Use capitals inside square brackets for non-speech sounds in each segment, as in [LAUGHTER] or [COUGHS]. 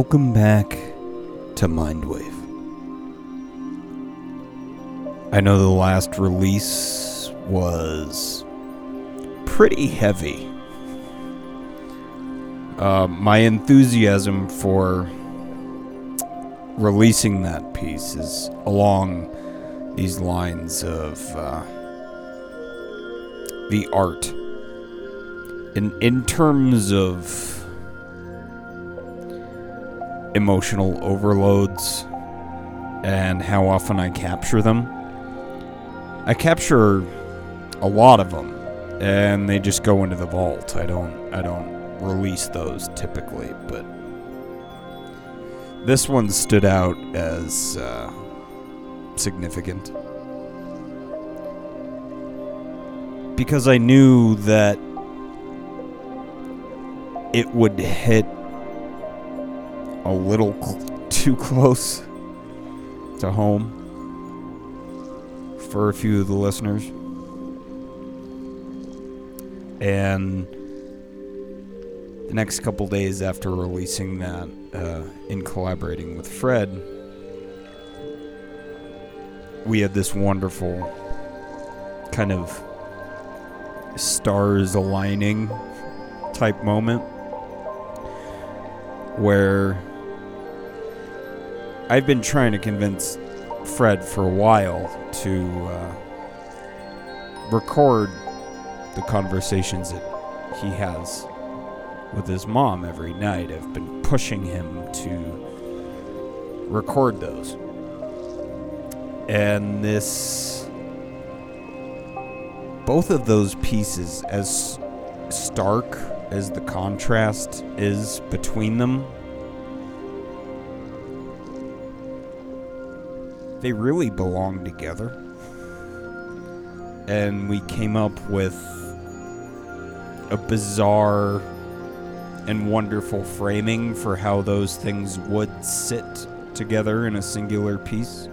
Welcome back to Mindwave. I know the last release was pretty heavy. Uh, my enthusiasm for releasing that piece is along these lines of uh, the art. In in terms of emotional overloads and how often I capture them. I capture a lot of them and they just go into the vault. I don't I don't release those typically, but this one stood out as uh, significant because I knew that it would hit a little cl- too close to home for a few of the listeners. And the next couple days after releasing that, uh, in collaborating with Fred, we had this wonderful kind of stars aligning type moment where I've been trying to convince Fred for a while to uh, record the conversations that he has with his mom every night. I've been pushing him to record those. And this. Both of those pieces, as stark as the contrast is between them, they really belong together. And we came up with a bizarre and wonderful framing for how those things would sit together in a singular piece.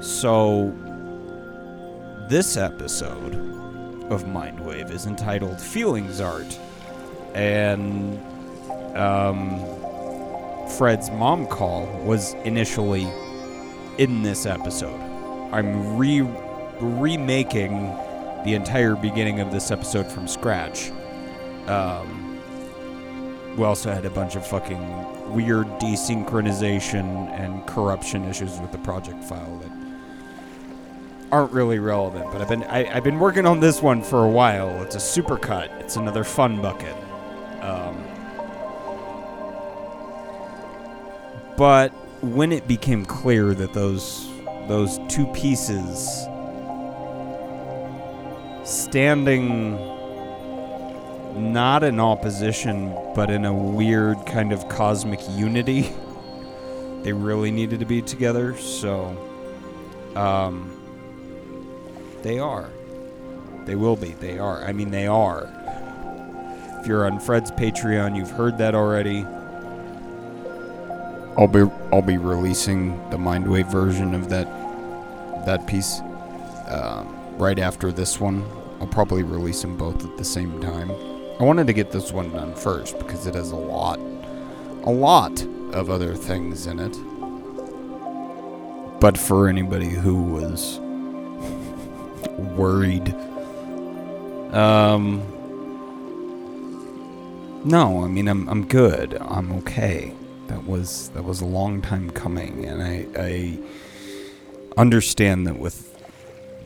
So, this episode of Mindwave is entitled Feelings Art. And um, Fred's mom call was initially in this episode. I'm re remaking the entire beginning of this episode from scratch. Um, we also had a bunch of fucking weird desynchronization and corruption issues with the project file that aren't really relevant. But I've been I, I've been working on this one for a while. It's a supercut. It's another fun bucket. Um, but when it became clear that those those two pieces standing not in opposition but in a weird kind of cosmic unity [LAUGHS] they really needed to be together. So um they are. They will be. They are. I mean they are. If you're on fred's patreon you've heard that already I'll be I'll be releasing the Mindwave version of that that piece um, right after this one. I'll probably release them both at the same time. I wanted to get this one done first because it has a lot, a lot of other things in it. But for anybody who was [LAUGHS] worried, um, no, I mean I'm I'm good. I'm okay that was that was a long time coming, and I, I understand that with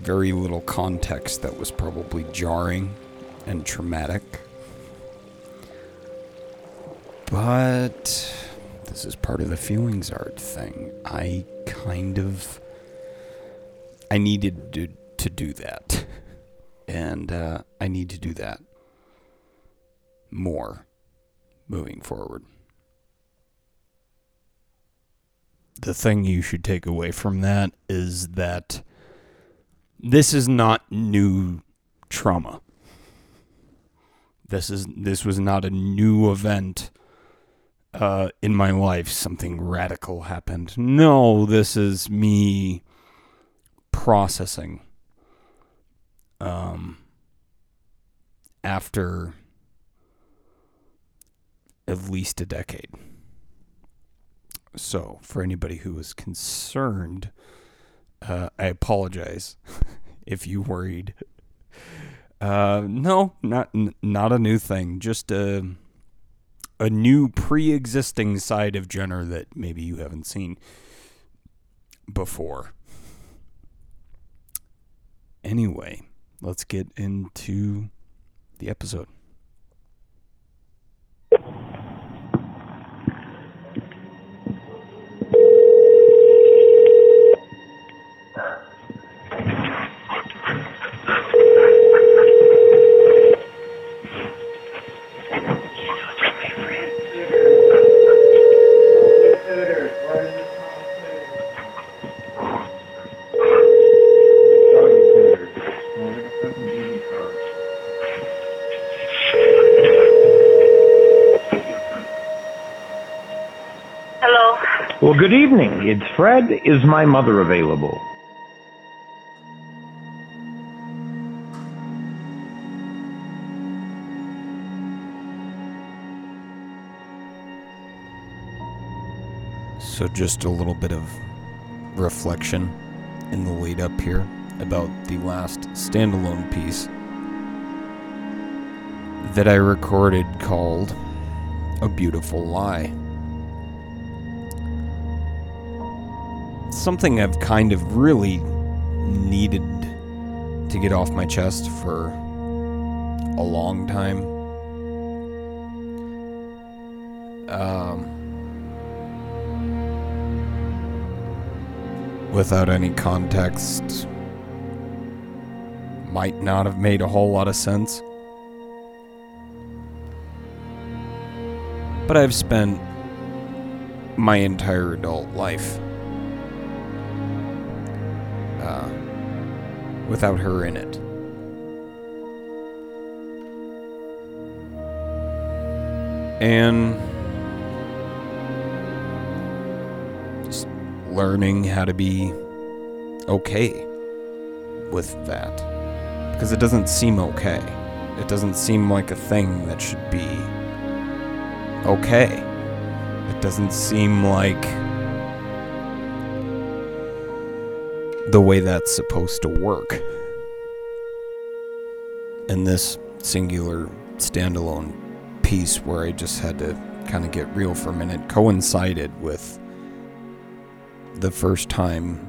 very little context, that was probably jarring and traumatic. But this is part of the feelings art thing. I kind of I needed to to do that, [LAUGHS] and uh, I need to do that more moving forward. The thing you should take away from that is that this is not new trauma. This is this was not a new event uh, in my life. Something radical happened. No, this is me processing. Um, after at least a decade. So, for anybody who is concerned, uh, I apologize [LAUGHS] if you worried. Uh, no, not n- not a new thing. Just a a new pre-existing side of Jenner that maybe you haven't seen before. Anyway, let's get into the episode. Good evening. It's Fred. Is my mother available? So, just a little bit of reflection in the lead up here about the last standalone piece that I recorded called A Beautiful Lie. Something I've kind of really needed to get off my chest for a long time. Um, without any context might not have made a whole lot of sense. But I've spent my entire adult life without her in it. And just learning how to be okay with that. Because it doesn't seem okay. It doesn't seem like a thing that should be okay. It doesn't seem like the way that's supposed to work. And this singular standalone piece where I just had to kind of get real for a minute coincided with the first time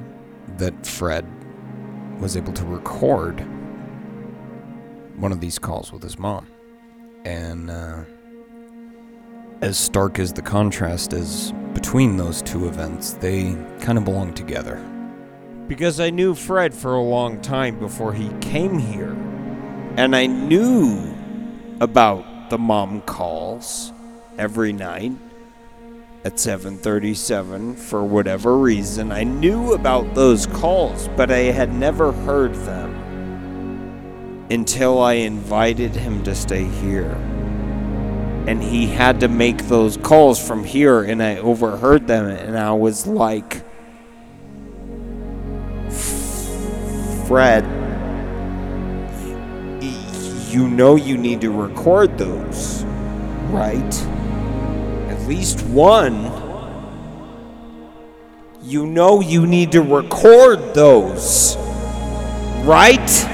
that Fred was able to record one of these calls with his mom. And uh, as stark as the contrast is between those two events, they kind of belong together. Because I knew Fred for a long time before he came here. And I knew about the mom calls every night at 7:37 for whatever reason. I knew about those calls, but I had never heard them until I invited him to stay here. And he had to make those calls from here and I overheard them and I was like Fred you know you need to record those, right? At least one. You know you need to record those, right?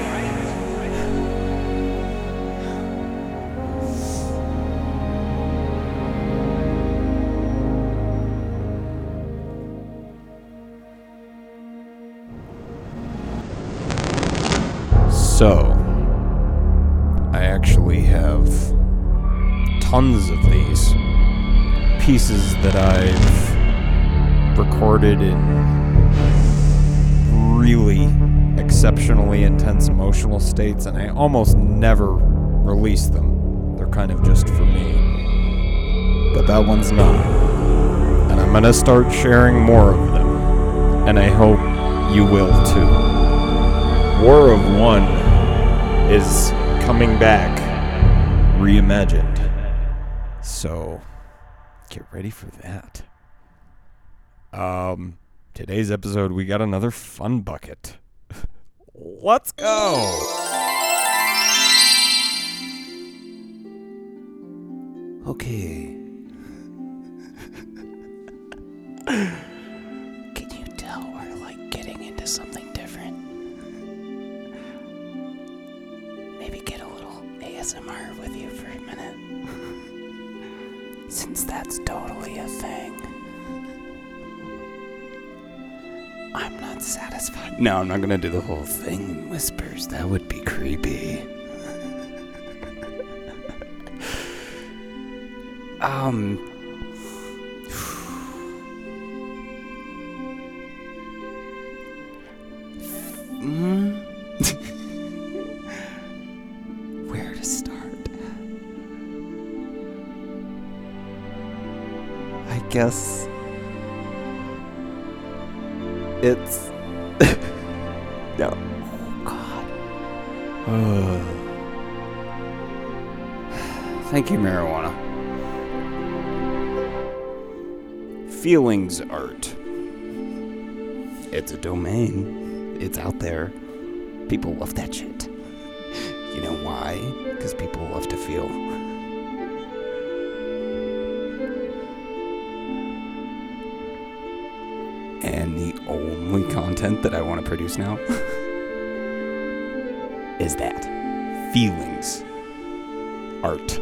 That I've recorded in really exceptionally intense emotional states, and I almost never release them. They're kind of just for me. But that one's not. And I'm gonna start sharing more of them. And I hope you will too. War of One is coming back reimagined. So Get ready for that. Um, today's episode, we got another fun bucket. [LAUGHS] Let's go! Okay. [LAUGHS] That's totally a thing. I'm not satisfied. No, I'm not gonna do the whole thing in whispers. That would be creepy. um. Thank you, marijuana. Feelings art. It's a domain. It's out there. People love that shit. You know why? Because people love to feel. And the only content that I want to produce now [LAUGHS] is that feelings art.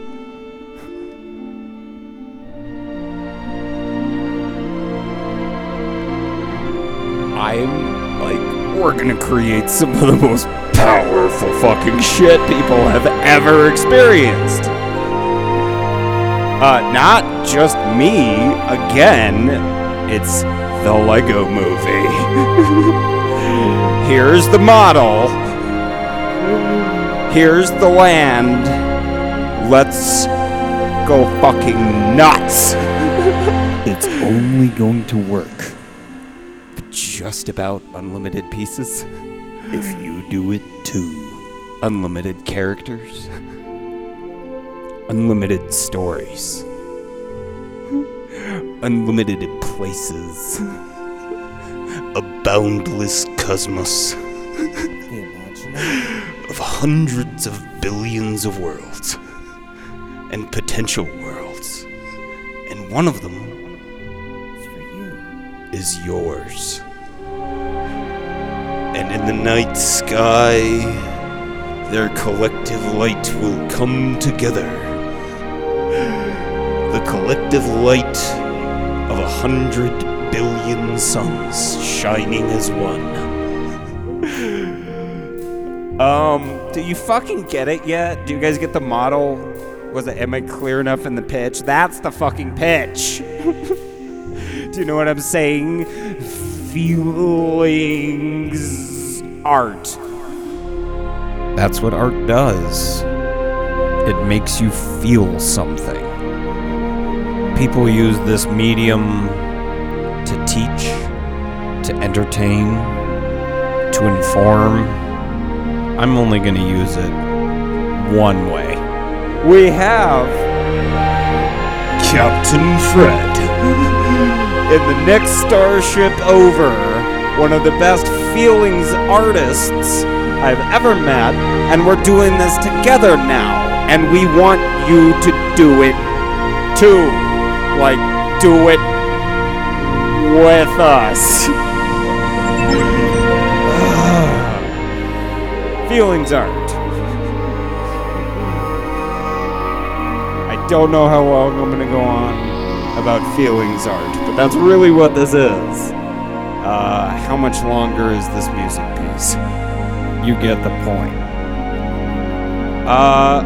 We're gonna create some of the most powerful fucking shit people have ever experienced. Uh, not just me. Again, it's the Lego movie. [LAUGHS] Here's the model. Here's the land. Let's go fucking nuts. [LAUGHS] it's only going to work just about unlimited pieces? If you do it too. Unlimited characters, unlimited stories, unlimited places, a boundless cosmos? Of hundreds of billions of worlds and potential worlds. And one of them is yours. And in the night sky, their collective light will come together. The collective light of a hundred billion suns shining as one. Um, do you fucking get it yet? Do you guys get the model? Was it am I clear enough in the pitch? That's the fucking pitch. [LAUGHS] do you know what I'm saying? Feelings art. That's what art does. It makes you feel something. People use this medium to teach, to entertain, to inform. I'm only going to use it one way. We have Captain Fred [LAUGHS] in the next starship over, one of the best feelings artists I've ever met, and we're doing this together now, and we want you to do it too. Like, do it with us. [SIGHS] Feelings art. I don't know how long I'm gonna go on about feelings art, but that's really what this is. Uh, how much longer is this music piece? You get the point. Uh,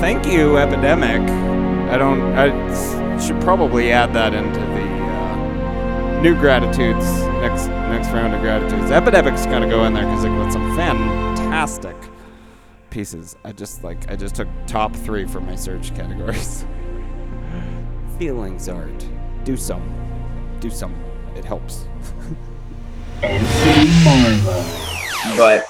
thank you, Epidemic. I don't. I should probably add that into the uh, new gratitudes next next round of gratitudes. Epidemic's gonna go in there because it got some fantastic pieces. I just like I just took top three for my search categories. [LAUGHS] Feelings art. Do some. Do some. It helps. But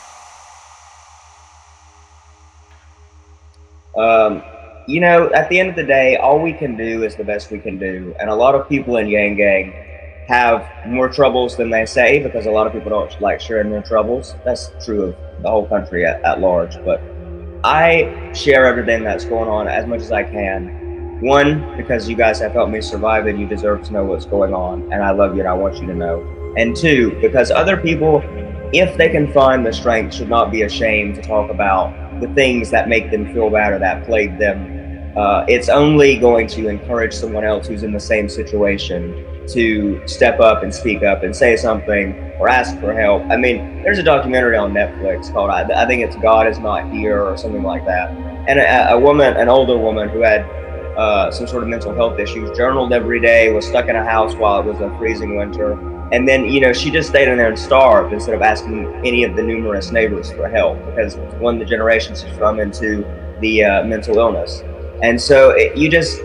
um, you know, at the end of the day, all we can do is the best we can do, and a lot of people in Yang Gang have more troubles than they say because a lot of people don't like sharing their troubles. That's true of the whole country at, at large, but I share everything that's going on as much as I can One, because you guys have helped me survive and you deserve to know what's going on, and I love you and I want you to know. And two, because other people, if they can find the strength, should not be ashamed to talk about the things that make them feel bad or that plague them. Uh, it's only going to encourage someone else who's in the same situation to step up and speak up and say something or ask for help. I mean, there's a documentary on Netflix called I, I think it's God is Not Here or something like that. And a, a woman, an older woman who had uh, some sort of mental health issues, journaled every day, was stuck in a house while it was a freezing winter. And then, you know, she just stayed in there and starved instead of asking any of the numerous neighbors for help because one of the generations she's from into the uh, mental illness. And so it, you just,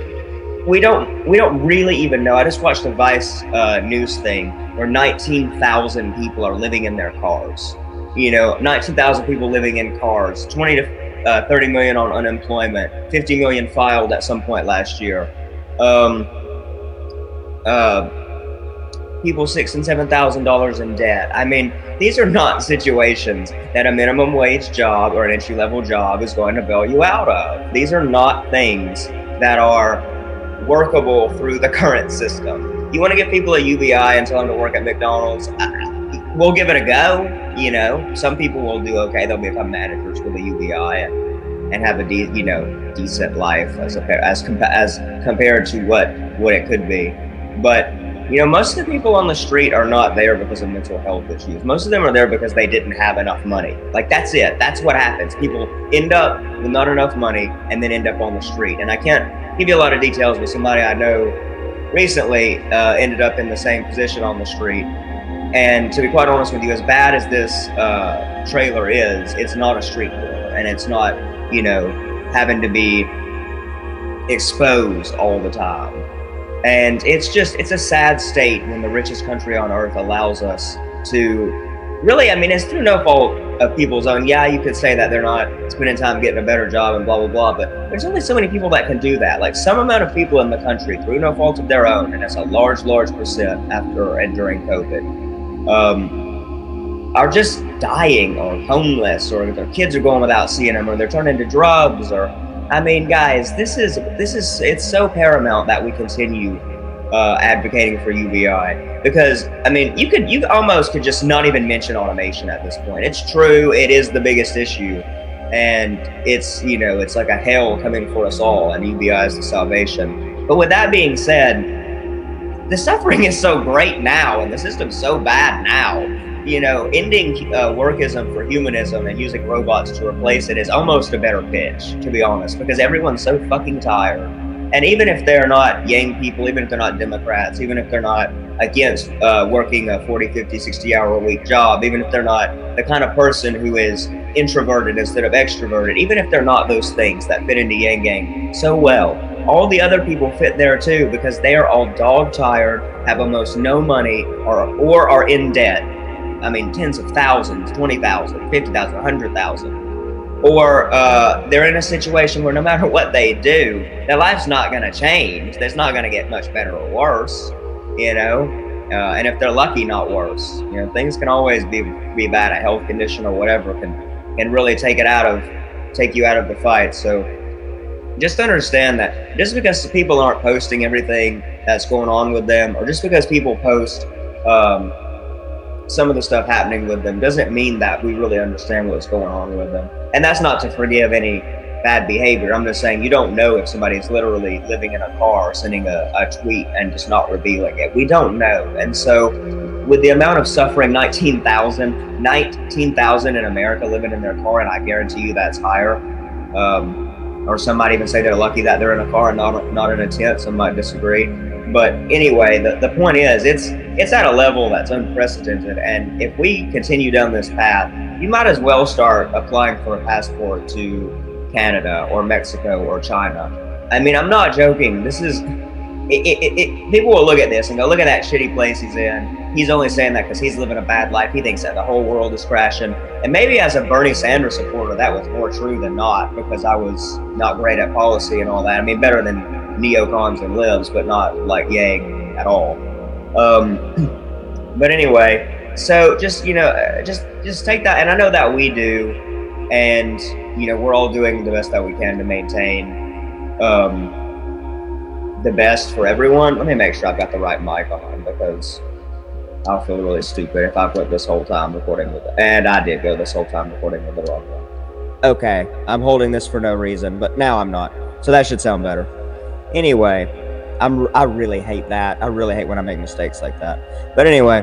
we don't we don't really even know. I just watched a Vice uh, news thing where 19,000 people are living in their cars. You know, 19,000 people living in cars, 20 to uh, 30 million on unemployment, 50 million filed at some point last year. Um, uh, people six and seven thousand dollars in debt. I mean, these are not [LAUGHS] situations that a minimum wage job or an entry level job is going to bail you out of. These are not things that are workable through the [LAUGHS] current system. You want to give people a UBI and tell them to work at McDonald's? Uh, we'll give it a go. You know, some people will do okay. They'll become managers with a UBI and, and have a de- you know decent life as a, as compa- as compared to what what it could be. But you know, most of the people on the street are not there because of mental health issues. Most of them are there because they didn't have enough money. Like that's it. That's what happens. People end up with not enough money and then end up on the street. And I can't give you a lot of details, but somebody I know recently uh, ended up in the same position on the street. And to be quite honest with you, as bad as this uh, trailer is, it's not a street corner, and it's not, you know, having to be exposed all the time. And it's just, it's a sad state when the richest country on earth allows us to really, I mean, it's through no fault of people's own. Yeah, you could say that they're not spending time getting a better job and blah blah blah, but there's only so many people that can do that. Like some amount of people in the country, through no fault of their own, and it's a large, large percent after and during COVID, um, are just dying or homeless, or their kids are going without seeing them, or they're turning to drugs, or I mean, guys, this is this is it's so paramount that we continue uh, advocating for UBI because I mean you could you almost could just not even mention automation at this point. It's true, it is the biggest issue, and it's you know it's like a hell coming for us all, and UBI is the salvation. But with that being said, the suffering is so great now, and the system's so bad now. You know, ending uh, workism for humanism and using robots to replace it is almost a better pitch, to be honest, because everyone's so fucking tired and even if they're not Yang people, even if they're not Democrats, even if they're not against uh, working a 40, 50, 60 hour a week job, even if they're not the kind of person who is introverted instead of extroverted, even if they're not those things that fit into Yang Gang so well, all the other people fit there too because they are all dog tired, have almost no money, or, or are in debt. I mean, tens of thousands, 20,000, 50,000, 100,000 or uh, they're in a situation where no matter [LAUGHS] what they do, their life's not going to change. It's not going to get much better or worse, you know. Uh, and if they're lucky, not worse. You know, things can always be be bad. A health condition or whatever can can really take it out of take you out of the fight. So just understand that just because people aren't posting everything that's going on with them, or just because people post um, some of the stuff happening with them doesn't mean that we really understand what's going on with them. And that's not to forgive any bad behavior. I'm just saying you don't know if somebody's literally living in a car sending a, a tweet and just not revealing it. We don't know. And so with the amount of suffering 19,000 19,000 in America living in their car and I guarantee you that's higher. Um, or some might even say they're lucky that they're in a car and not not in a tent. Some might disagree. But anyway, the, the point is, it's it's at a level that's unprecedented, and if we continue down this path, you might as well start applying for a passport to Canada or Mexico or China. I mean, I'm not joking. This is it, it, it, people will look at this and go, look at that shitty place he's in. He's only saying that because he's living a bad life. He thinks that the whole world is crashing. And maybe as a Bernie Sanders supporter, that was more true than not because I was not great at policy and all that. I mean, better than neocons and libs, but not like Yang at all. Um, [CLEARS THROAT] but anyway, so just you know, uh, just just take that, and I know that we do, and you know, we're all doing the best that we can to maintain um, the best for everyone. Let me make sure I've got the right mic on because I'll feel really stupid if I put this whole time recording with it. And I did go this whole time recording with the wrong one. Okay, I'm holding this for no reason, but now I'm not. So that should sound better. Anyway, I'm I really hate that. I really hate when I make mistakes like that. But anyway,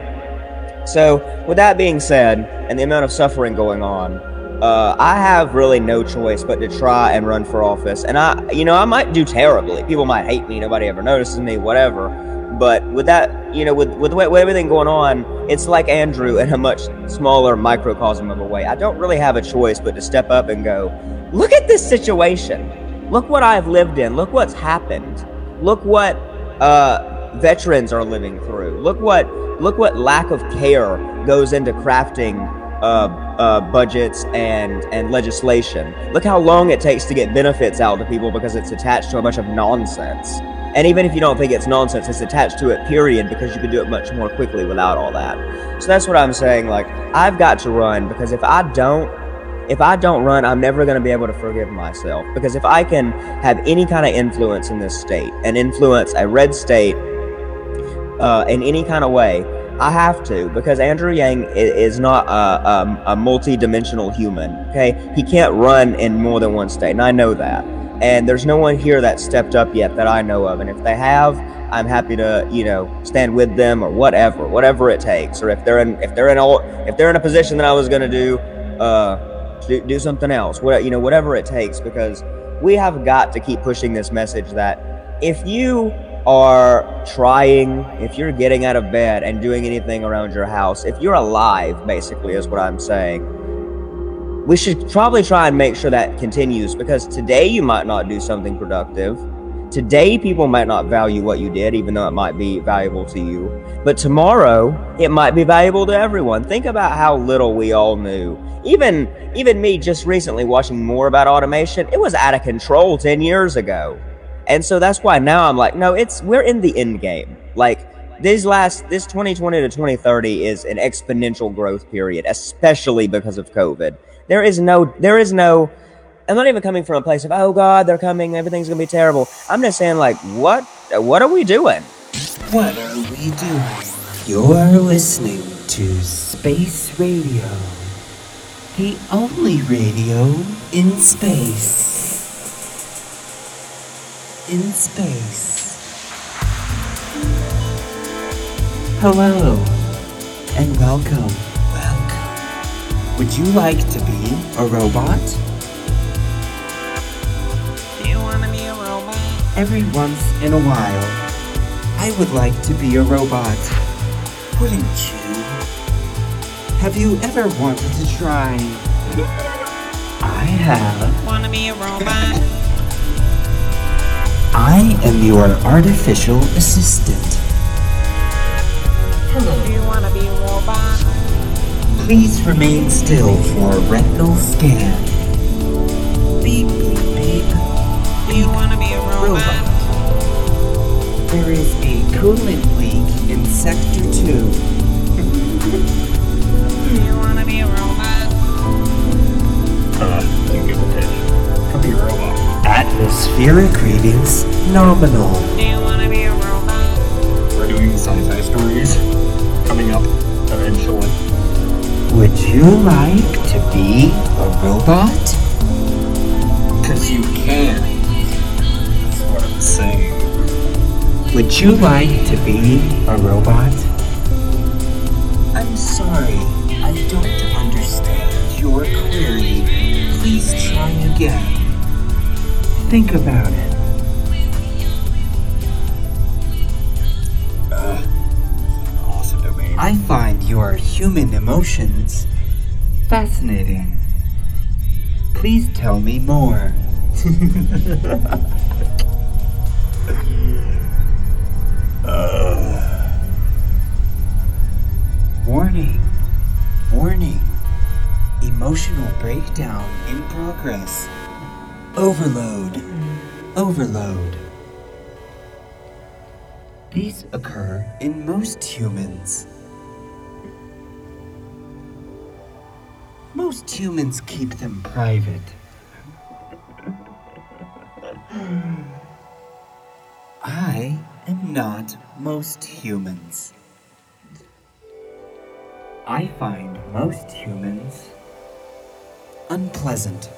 so with that being said, and the amount of suffering going on, uh, I have really no choice but to try and run for office. And I, you know, I might do terribly. People might hate me. Nobody ever notices me. Whatever. But with that, you know, with with, with everything going on, it's like Andrew in a much smaller microcosm of a way. I don't really have a choice but to step up and go, look at this situation. Look what I've lived in. Look what's happened. Look what uh, veterans are living through. Look what look what lack of care goes into crafting uh, uh, budgets and and legislation. Look how long it takes to get benefits out to people because it's attached to a bunch of nonsense. And even if you don't think it's nonsense, it's attached to it, period, because you can do it much more quickly without all that. So that's what I'm saying. Like, I've got to run because if I don't, if I don't run, I'm never going to be able to forgive myself. Because if I can have any kind of influence in this state and influence a red state uh, in any kind of way, I have to because Andrew Yang is not a, a, a multi-dimensional human. Okay, he can't run in more than one state, and I know that and there's no one here that stepped up yet that I know of. And if they have, I'm happy to you know stand with them or whatever, whatever it takes. Or if they're in if they're in all if they're in a position that I was going to do, uh, do, do something else. What you know, whatever it takes, because we have got to keep pushing this message that if you are trying, if you're getting out of bed and doing anything around your house, if you're alive, basically, is what I'm saying we should probably try and make sure that continues because today you might not do something productive. Today, people might not value what you did, even though it might be valuable to you. But tomorrow, it might be valuable to everyone. Think about how little we all knew. Even even me, just recently watching more about automation, it was out of control ten years ago, and so that's why now I'm like, no, it's we're in the end game. Like these last this 2020 to 2030 is an exponential growth period, especially because of COVID. There is no, there is no, I'm not even coming from a place of, oh God, they're coming, everything's gonna be terrible. I'm just saying, like, what, what are we doing? What are we doing? You're listening to Space Radio, the only radio in space. In space. Hello, and welcome. Would you like to be a robot? Do you want to be a robot? Every once in a while, I would like to be a robot. Wouldn't you? Have you ever wanted to try? I have. Want to be a robot? I am your artificial assistant. Do you want to be a robot? Please remain still for a retinal scan. Beep, beep, beep. Do you want to be a robot? Robot. There is a coolant leak in Sector 2. [LAUGHS] Do you want to be a robot? Uh, you give a pitch. Come be a robot. Atmospheric readings nominal. Do you want to be a robot? We're doing sci-fi stories coming up eventually. Would you like to be a robot? Cause you can. That's what I'm saying. Would you like to be a robot? I'm sorry, I don't understand your query. Please try again. Think about it. I find your human emotions fascinating. Please tell me more. [LAUGHS] Warning. Warning. Emotional breakdown in progress. Overload. Overload. These occur in most humans. Most humans keep them private. I am not most humans. I find most humans unpleasant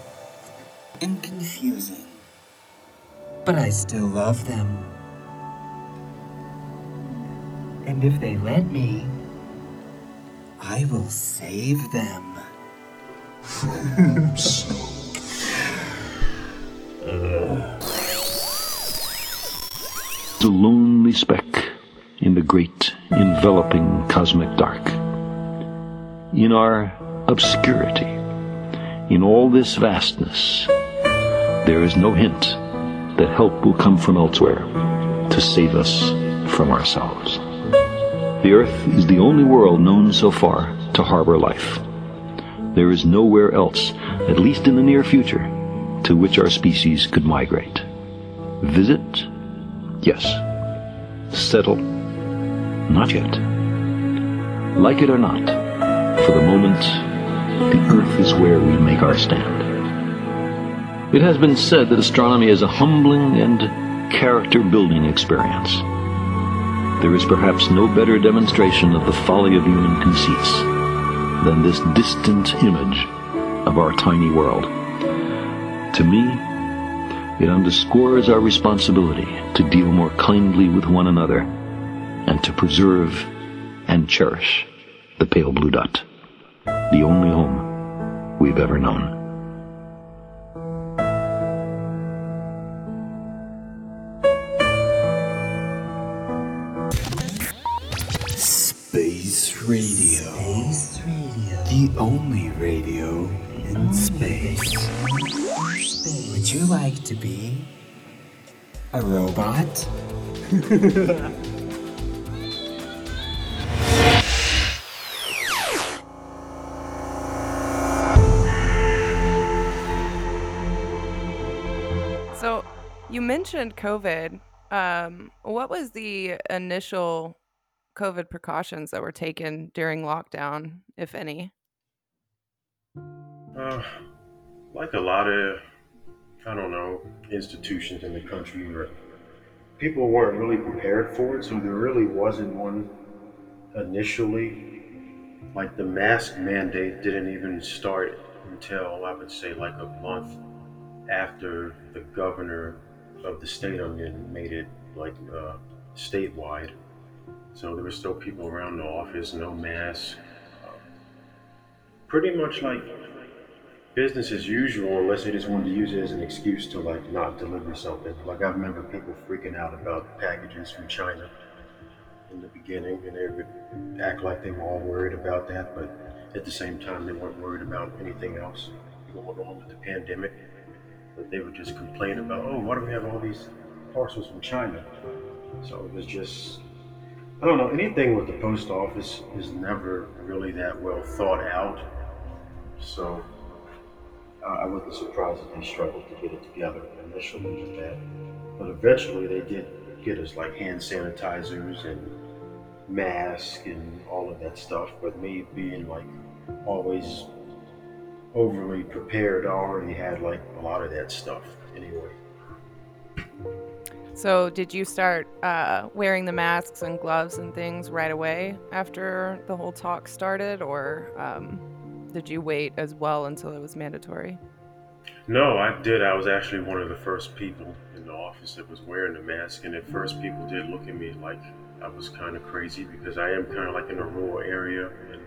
and confusing. But I still love them. And if they let me, I will save them. The lonely speck in the great enveloping cosmic dark. In our obscurity, in all this vastness, there is no hint that help will come from elsewhere to save us from ourselves. The Earth is the only world known so far to harbor life. There is nowhere else, at least in the near future, to which our species could migrate. Visit? Yes. Settle? Not yet. Like it or not, for the moment, the Earth is where we make our stand. It has been said that astronomy is a humbling and character building experience. There is perhaps no better demonstration of the folly of human conceits than this distant image of our tiny world. To me, it underscores our responsibility to deal more kindly with one another and to preserve and cherish the pale blue dot, the only home we've ever known. Space Radio. The only radio in space. Would you like to be a robot? [LAUGHS] So, you mentioned COVID. Um, what was the initial COVID precautions that were taken during lockdown, if any? Uh, like a lot of, I don't know, institutions in the country, or people weren't really prepared for it, so there really wasn't one initially. Like the mask mandate didn't even start until I would say like a month after the governor of the state I'm in made it like uh, statewide. So there were still people around the office, no mask. Uh, pretty much like business as usual, unless they just wanted to use it as an excuse to like not deliver something. Like I remember people freaking out about packages from China in the beginning, and they would act like they were all worried about that, but at the same time they weren't worried about anything else going on with the pandemic. But they would just complain about, oh, why do we have all these parcels from China? So it was just I don't know. Anything with the post office is never really that well thought out. So uh, I wasn't surprised that they struggled to get it together initially with that. But eventually they did get us like hand sanitizers and masks and all of that stuff. But me being like always overly prepared, I already had like a lot of that stuff anyway. So, did you start uh, wearing the masks and gloves and things right away after the whole talk started, or um, did you wait as well until it was mandatory? No, I did. I was actually one of the first people in the office that was wearing the mask, and at first people did look at me like I was kind of crazy because I am kind of like in a rural area, and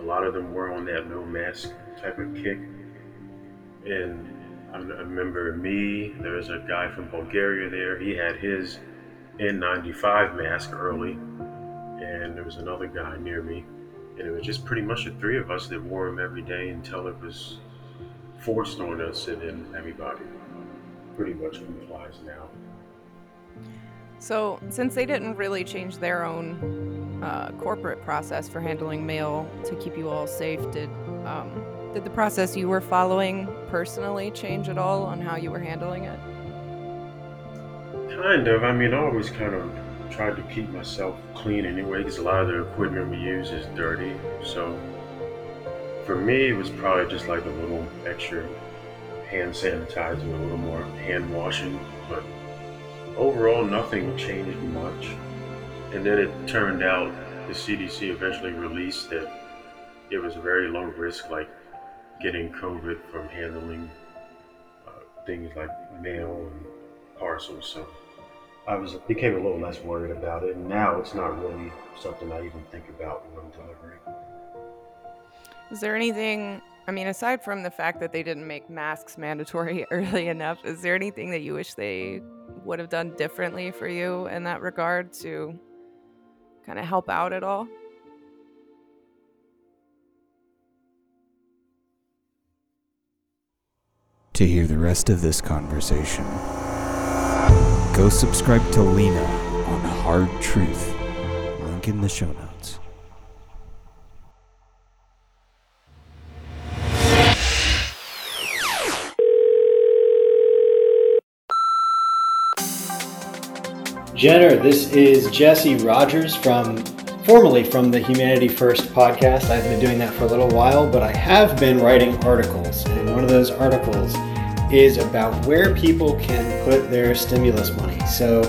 a lot of them were on that no mask type of kick. And I remember me, there was a guy from Bulgaria there, he had his N95 mask early, and there was another guy near me, and it was just pretty much the three of us that wore them every day until it was forced on us, and then everybody pretty much complies now. So, since they didn't really change their own uh, corporate process for handling mail to keep you all safe, did um, did the process you were following personally change at all on how you were handling it? Kind of. I mean, I always kind of tried to keep myself clean anyway, because a lot of the equipment we use is dirty. So for me, it was probably just like a little extra hand sanitizing, a little more hand washing. But overall, nothing changed much. And then it turned out the CDC eventually released that it was a very low risk, like getting COVID from handling uh, things like mail and parcels. So I was became a little less worried about it, and now it's not really something I even think about when I'm delivering. Is there anything? I mean, aside from the fact that they didn't make masks mandatory [LAUGHS] early enough, is there anything that you wish they would have done differently for you in that regard to kind of help out at all? To hear the rest of this conversation, go subscribe to Lena on Hard Truth. Link in the show notes. Jenner, this is Jesse Rogers from formerly from the Humanity First podcast. I've been doing that for a little while, but I have been writing articles, and one of those articles is about where people can put their stimulus money. So,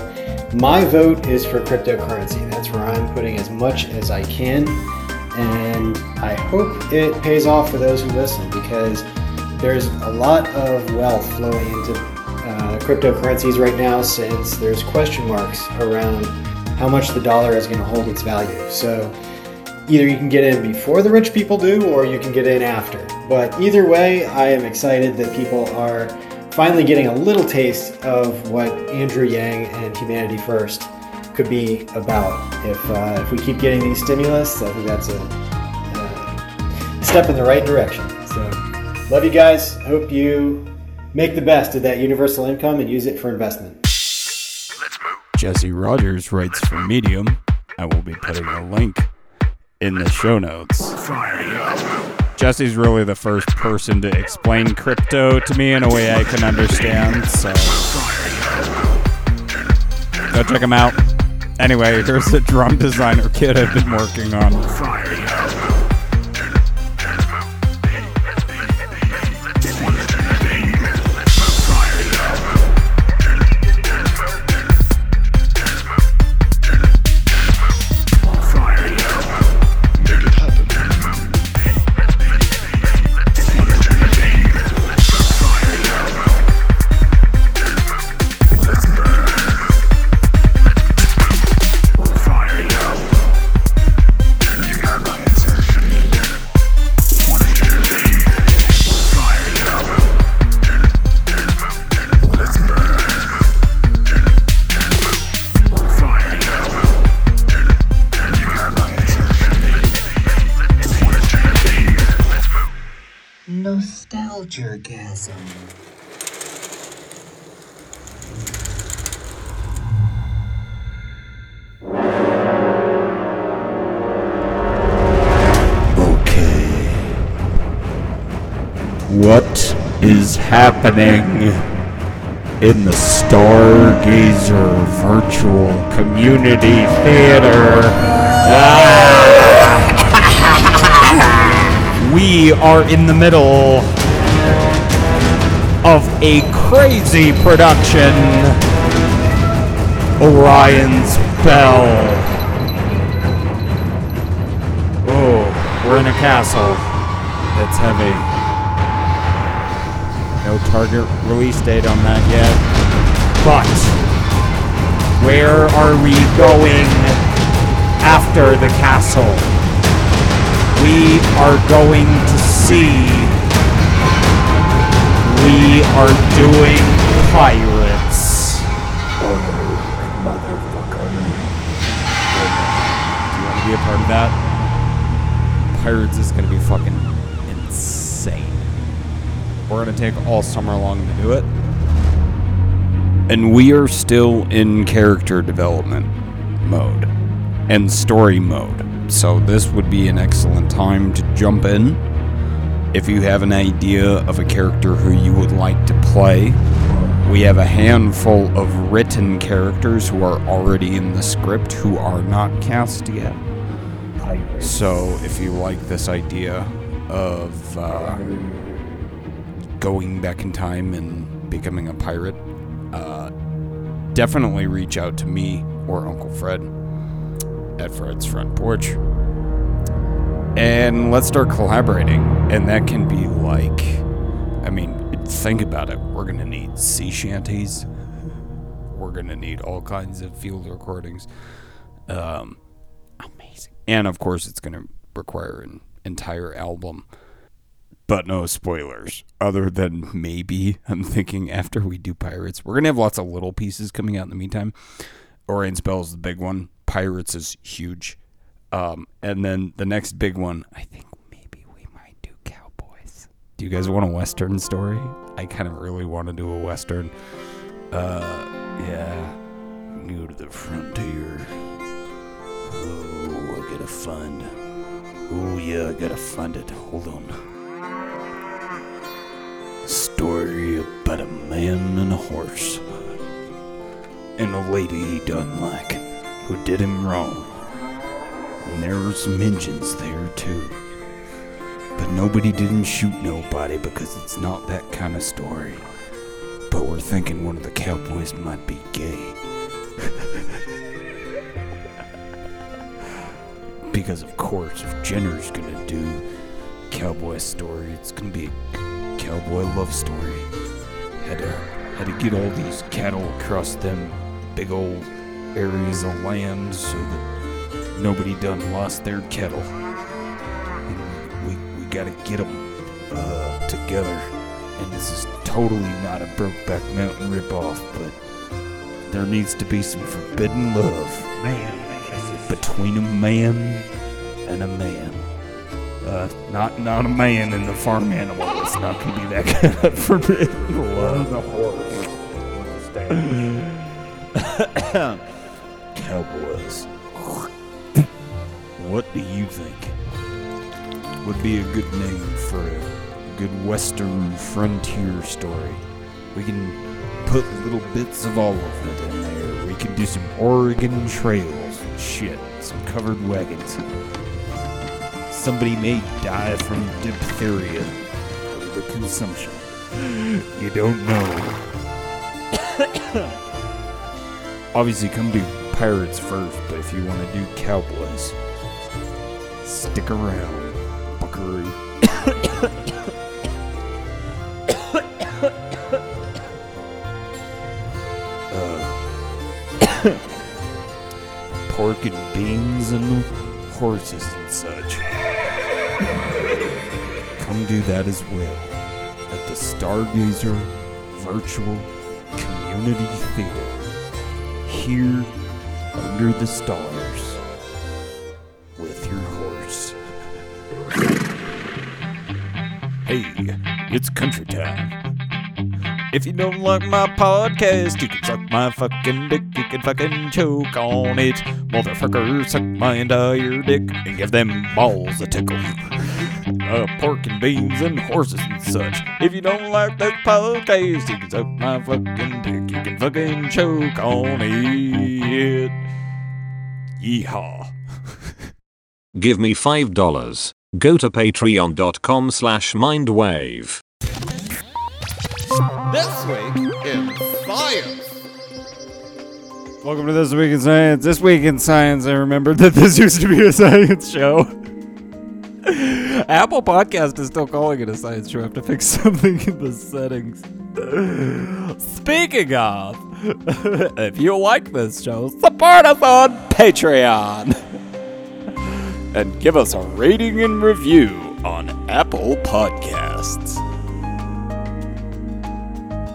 my vote is for cryptocurrency. That's where I'm putting as much as I can, and I hope it pays off for those who listen because there's a lot of wealth flowing into uh, cryptocurrencies right now since there's question marks around how much the dollar is going to hold its value. So either you can get in before the rich people do or you can get in after. But either way, I am excited that people are finally getting a little taste of what Andrew Yang and Humanity First could be about. If, uh, if we keep getting these stimulus, I think that's a, a step in the right direction. So, love you guys. Hope you make the best of that universal income and use it for investment. Jesse Rogers writes for Medium. I will be putting a link in the show notes. Jesse's really the first person to explain crypto to me in a way I can understand, so go check him out. Anyway, here's the drum designer kit I've been working on. Happening in the Stargazer Virtual Community Theater? [LAUGHS] We are in the middle of a crazy production Orion's Bell. Oh, we're in a castle. It's heavy. No target release date on that yet. But where are we going after the castle? We are going to see. We are doing pirates. Oh, motherfucker! Do you want to be a part of that? Pirates is going to be fucking. We're going to take all summer long to do it. And we are still in character development mode and story mode. So this would be an excellent time to jump in. If you have an idea of a character who you would like to play, we have a handful of written characters who are already in the script who are not cast yet. So if you like this idea of uh, going back in time and becoming a pirate, uh, definitely reach out to me or Uncle Fred. at Fred's front porch. And let's start collaborating. And that can be like, I mean, think about it. We're going to need sea shanties. We're going to need all kinds of field recordings. Um, amazing. And of course, it's going to require an entire album. But no spoilers, other than maybe I'm thinking after we do Pirates, we're to have lots of little pieces coming out in the meantime. Orion Spell is the big one. Pirates is huge. Um, and then the next big one, I think maybe we might do Cowboys. Do you guys want a Western story? I kind of really want to do a Western. Uh, yeah. Go to the frontier. Oh, I gotta find. Oh, yeah, I gotta find it. Hold on. Story about a man and a horse. And a lady he done like, who did him wrong. And there were some Indians there too. But nobody didn't shoot nobody because it's not that kind of story. But we're thinking one of the cowboys might be gay. [LAUGHS] because of course, if Jenner's gonna do cowboy story, it's gonna be cowboy love story. Had to had to get all these cattle across them big old areas of land so that nobody done lost their cattle. And we, we, gotta get them uh, together. And this is totally not a Brokeback Mountain ripoff, but there needs to be some forbidden love. Man. Between a man and a man. Uh, not not a man and a farm animal. It's not gonna be that kind of forbidden love. The horse. Cowboys. What do you think would be a good name for a good western frontier story? We can put little bits of all of it in there. We can do some Oregon trails and shit, some covered wagons. Somebody may die from diphtheria the consumption. You don't know. [COUGHS] Obviously, come do pirates first, but if you want to do cowboys, stick around, buckaroo. [COUGHS] uh, [COUGHS] pork and beans and horses and such. Come do that as well at the Stargazer Virtual Community Theater here under the stars with your horse. Hey, it's country time. If you don't like my podcast, you can suck my fucking dick. You can fucking choke on it. Motherfucker, suck my entire dick and give them balls a tickle. Uh, pork and beans and horses and such. If you don't like that podcast, you can suck my fucking dick. You can fucking choke on it. Yeehaw. [LAUGHS] Give me $5. Go to patreon.com slash mindwave. This week in science. Welcome to This Week in Science. This week in science, I remembered that this [LAUGHS] used to be a science show. Apple Podcast is still calling it a science show. I have to fix [LAUGHS] something in the settings. Speaking of, [LAUGHS] if you like this show, support us on Patreon. and give us a rating and review on Apple Podcasts.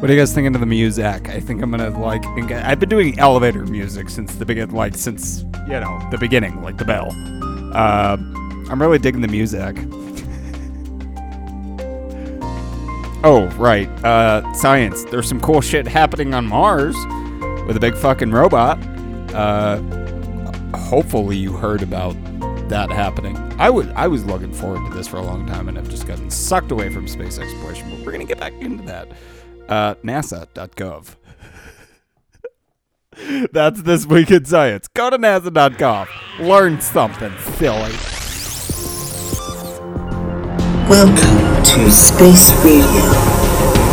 What are you guys thinking of the music? I think I'm gonna like. I've been doing elevator music since the begin, like since you know the beginning, like the bell. Uh, I'm really digging the music. [LAUGHS] oh right, uh, science. There's some cool shit happening on Mars with a big fucking robot. Uh, hopefully you heard about that happening. I was I was looking forward to this for a long time, and I've just gotten sucked away from space exploration. But we're gonna get back into that. Uh, NASA.gov. [LAUGHS] That's this week in science. Go to NASA.gov. Learn something silly. Welcome to Space Radio,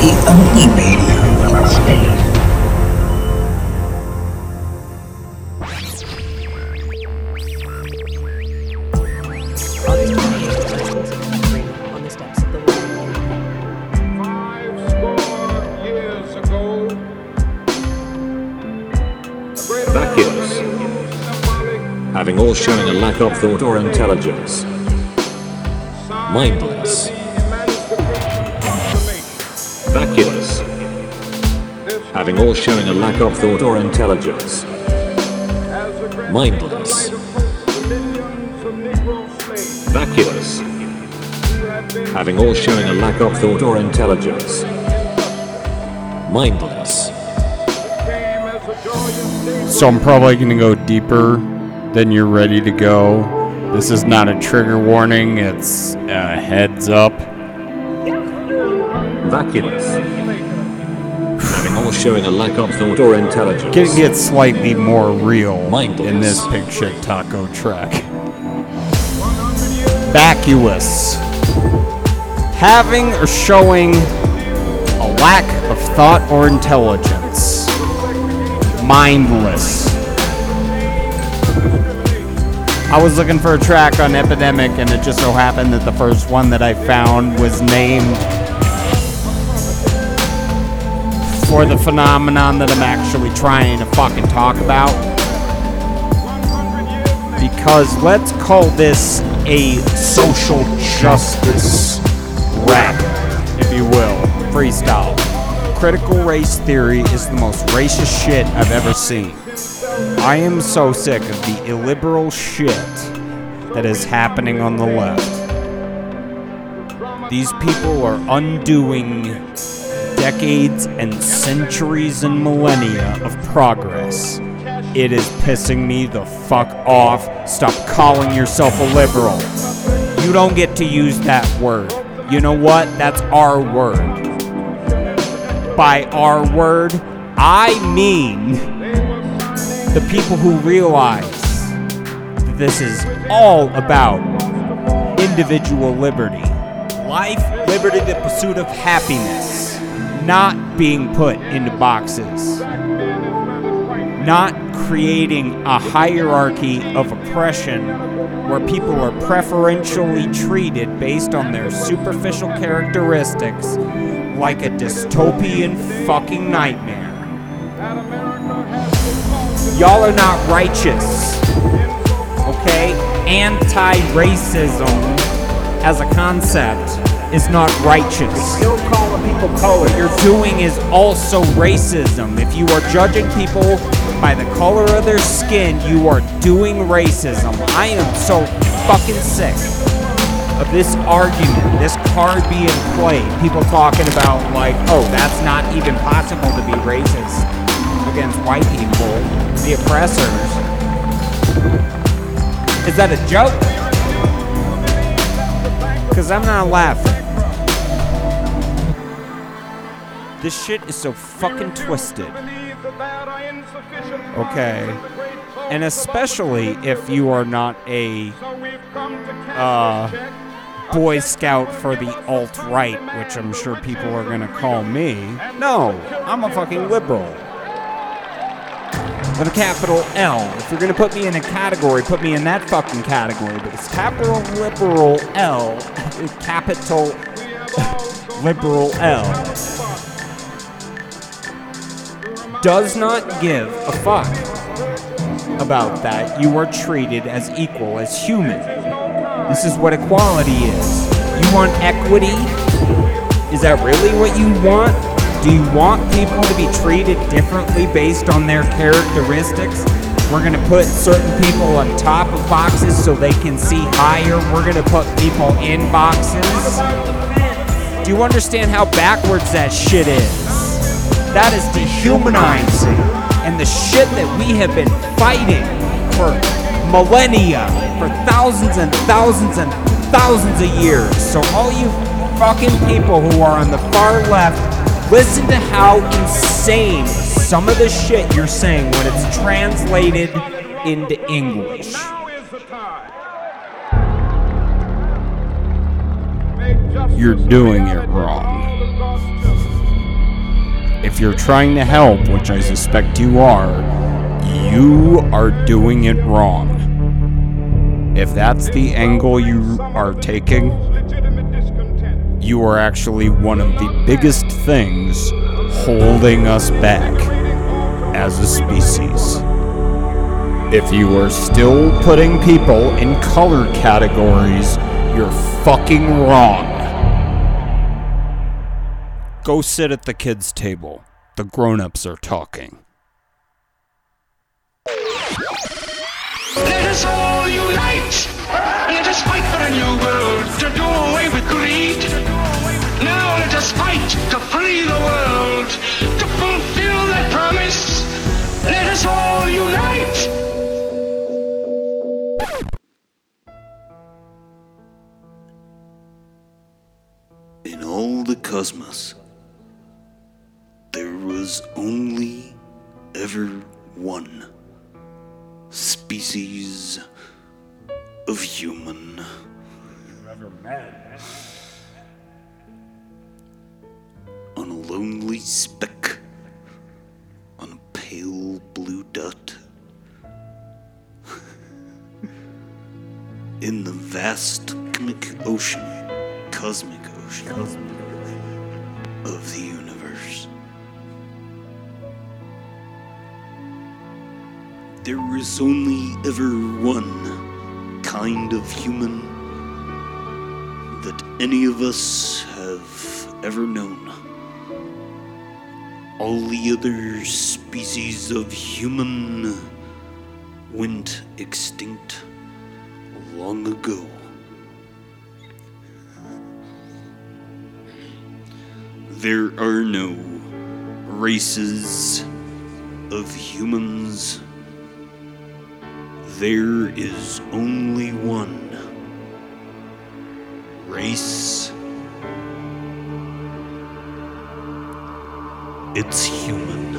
the only radio in space. Or showing a lack of thought or intelligence. Mindless. Vacuous. Having or showing a lack of thought or intelligence. Mindless. Vacuous. Having or showing a lack of thought or intelligence. Mindless. So I'm probably going to go deeper than you're ready to go. This is not a trigger warning, it's a heads up. Vacuous. Having or showing a lack of thought or intelligence. It gets slightly more real Mindless. in this Pig Shit Taco track. Vacuous. Having or showing a lack of thought or intelligence. Mindless. I was looking for a track on Epidemic, and it just so happened that the first one that I found was named for the phenomenon that I'm actually trying to fucking talk about. Because let's call this a social justice rap, if you will, freestyle. Critical race theory is the most racist shit I've ever seen. I am so sick of the illiberal shit that is happening on the left. These people are undoing decades and centuries and millennia of progress. It is pissing me the fuck off. Stop calling yourself a liberal. You don't get to use that word. You know what? That's our word. By our word, I mean the people who realize that this is all about individual liberty. Life, liberty, the pursuit of happiness, not being put into boxes, not creating a hierarchy of oppression where people are preferentially treated based on their superficial characteristics like a dystopian fucking nightmare. Y'all are not righteous. Okay? Anti racism as a concept is not righteous. You're Still calling people color. What you're doing is also racism. If you are judging people by the color of their skin, you are doing racism. I am so fucking sick of this argument, this card being played. People talking about, like, oh, that's not even possible to be racist against white people, the oppressors. Is that a joke? Because I'm not laughing. This shit is so fucking twisted. Okay. And especially if you are not a uh, Boy Scout for the alt right, which I'm sure people are gonna call me. No, I'm a fucking liberal. With a capital L. If you're gonna put me in a category, put me in that fucking category. But it's capital liberal L, [LAUGHS] capital [LAUGHS] liberal L. Does not give a fuck about that. You are treated as equal, as human. This is what equality is. You want equity? Is that really what you want? Do you want people to be treated differently based on their characteristics? We're gonna put certain people on top of boxes so they can see higher. We're gonna put people in boxes. Do you understand how backwards that shit is? That is dehumanizing. And the shit that we have been fighting for millennia, for thousands and thousands and thousands of years. So, all you fucking people who are on the far left, listen to how insane some of the shit you're saying when it's translated into English. You're doing it wrong. If you're trying to help, which I suspect you are, you are doing it wrong. If that's the angle you are taking, you are actually one of the biggest things holding us back as a species. If you are still putting people in color categories, you're fucking wrong. Go sit at the kids' table. The grown ups are talking. Let us all unite! Let us fight for a new world to do away with greed! Now let us fight to free the world, to fulfill that promise! Let us all unite! In all the cosmos, there was only ever one species of human. You Ever met? On a lonely speck on a pale blue dot. [LAUGHS] In the vast cosmic ocean, cosmic ocean of the universe. There is only ever one kind of human that any of us have ever known. All the other species of human went extinct long ago. There are no races of humans. There is only one race. It's human.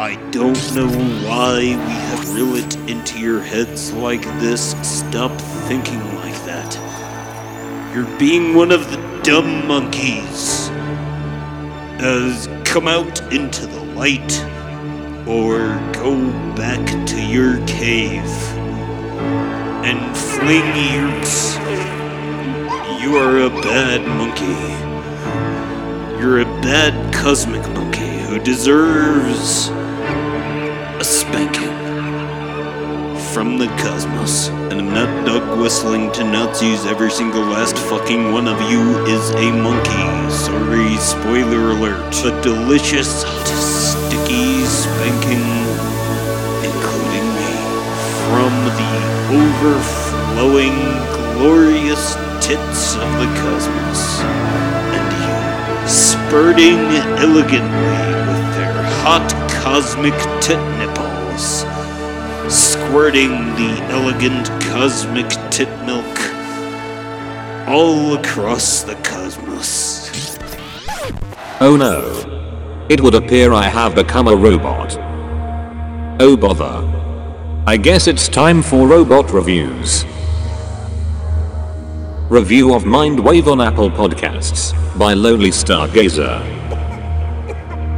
I don't know why we have drill it into your heads like this. Stop thinking like that. You're being one of the dumb monkeys. As come out into the light or go back to your cave and fling ears. You are a bad monkey. You're a bad cosmic monkey who deserves a spanking from the cosmos. And I'm not dog whistling to Nazis. Every single last fucking one of you is a monkey. Sorry, spoiler alert. A delicious, sticky spanking, including me, from the overflowing, glorious tits of the cosmos. And you, spurting elegantly with their hot cosmic tit nipples, squirting the elegant cosmic tit milk all across the cosmos. Oh no. It would appear I have become a robot. Oh bother. I guess it's time for robot reviews. Review of Mindwave on Apple Podcasts by Lonely Stargazer.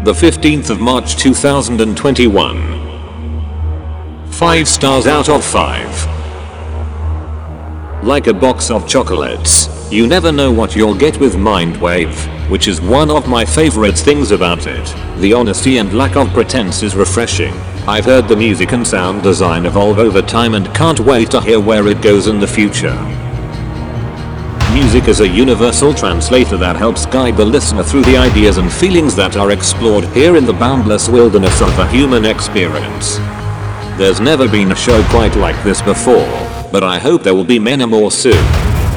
The 15th of March 2021. 5 stars out of 5. Like a box of chocolates, you never know what you'll get with Mindwave, which is one of my favorite things about it. The honesty and lack of pretense is refreshing. I've heard the music and sound design evolve over time and can't wait to hear where it goes in the future. Music is a universal translator that helps guide the listener through the ideas and feelings that are explored here in the boundless wilderness of the human experience. There's never been a show quite like this before, but I hope there will be many more soon.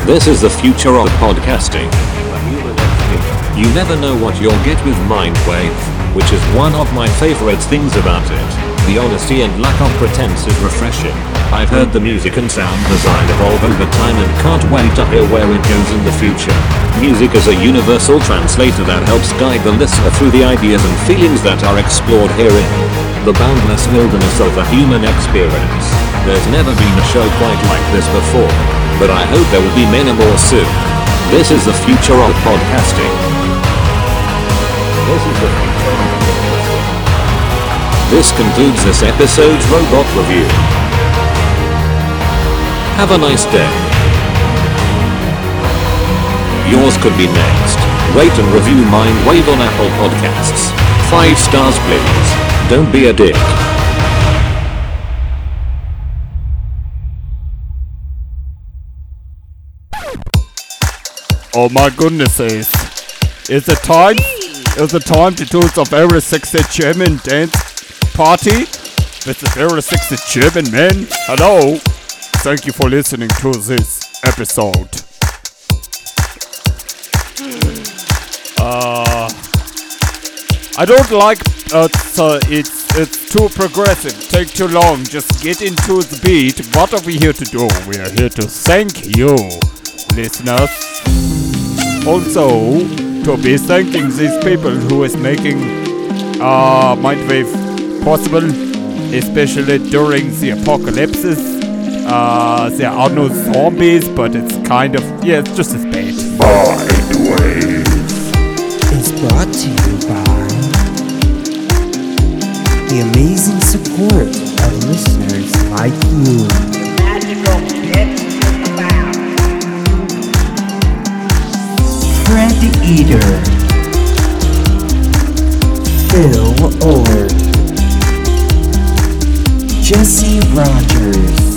This is the future of podcasting. You never know what you'll get with Mindwave, which is one of my favorite things about it. The honesty and lack of pretense is refreshing. I've heard the music and sound design evolve over time and can't wait to hear where it goes in the future. Music is a universal translator that helps guide the listener through the ideas and feelings that are explored herein. The boundless wilderness of the human experience. There's never been a show quite like this before, but I hope there will be many more soon. This is the future of podcasting. This is the future of podcasting. This concludes this episode's robot review. Have a nice day. Yours could be next. Rate and review Mindwave on Apple Podcasts. 5 stars please. Don't be a dick. Oh my goodness, is is it time? Is it time to do the very sexy German dance party with the very sexy German men? Hello, thank you for listening to this episode. Uh, I don't like uh, so it's it's too progressive. Take too long. Just get into the beat. What are we here to do? We are here to thank you, listeners. Also, to be thanking these people who is making uh, Mindwave possible, especially during the apocalypses. Uh, there are no zombies, but it's kind of yeah, it's just as bad. Mindwave is brought to you by the amazing support of listeners like you. Magical Fred Eater, Phil Ord, Jesse Rogers,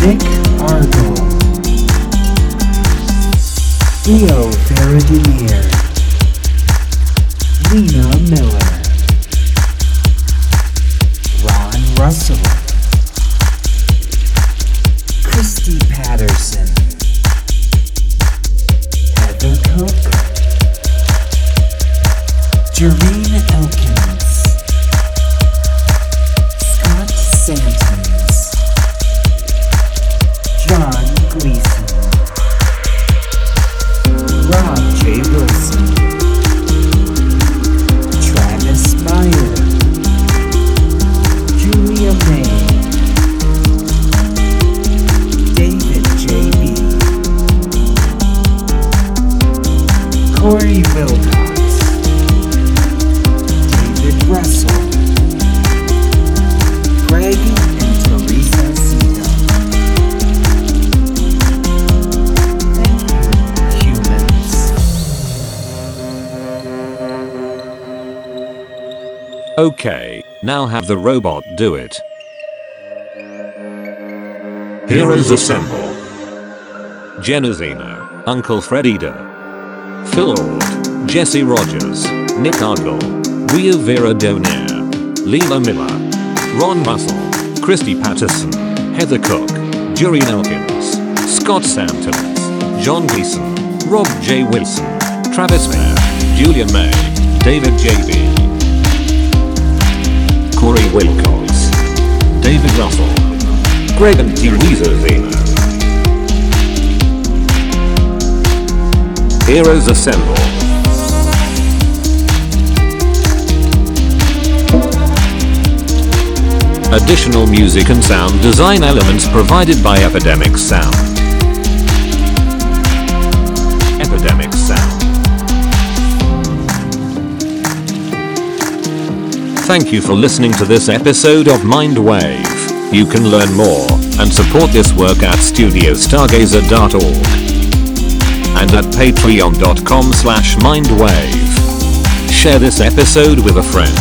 Nick Argo, Theo Veradimir, Lena Miller, Ron Russell, Okay, now have the robot do it. Heroes Assemble. Genazina, Uncle Fredida, Phil Ord, Jesse Rogers, Nick Argle, Ria Vera Donaire, Leela Miller, Ron Russell, Christy Patterson, Heather Cook, Jurien Elkins, Scott Santons, John Gleason, Rob J. Wilson, Travis Mayer, Julian May, David J.B. Wilcox, David Russell, Greg and Teresa Zena. Heroes Assemble. Additional music and sound design elements provided by Epidemic Sound. Thank you for listening to this episode of Mindwave. You can learn more and support this work at studiostargazer.org and at patreon.com slash mindwave. Share this episode with a friend.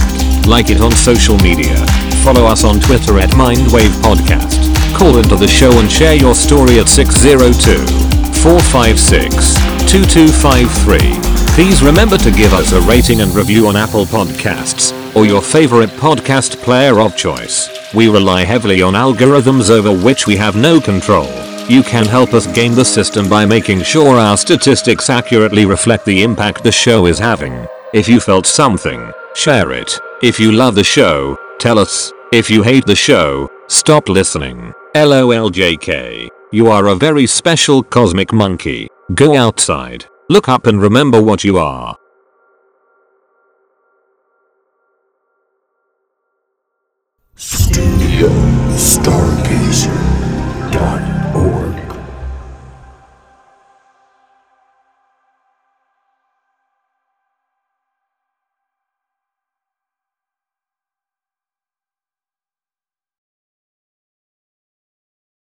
Like it on social media. Follow us on Twitter at Mindwave Podcast. Call into the show and share your story at 602-456-2253. Please remember to give us a rating and review on Apple Podcasts or your favorite podcast player of choice. We rely heavily on algorithms over which we have no control. You can help us game the system by making sure our statistics accurately reflect the impact the show is having. If you felt something, share it. If you love the show, tell us. If you hate the show, stop listening. LOLJK. You are a very special cosmic monkey. Go outside, look up and remember what you are. Yo, Stargazer.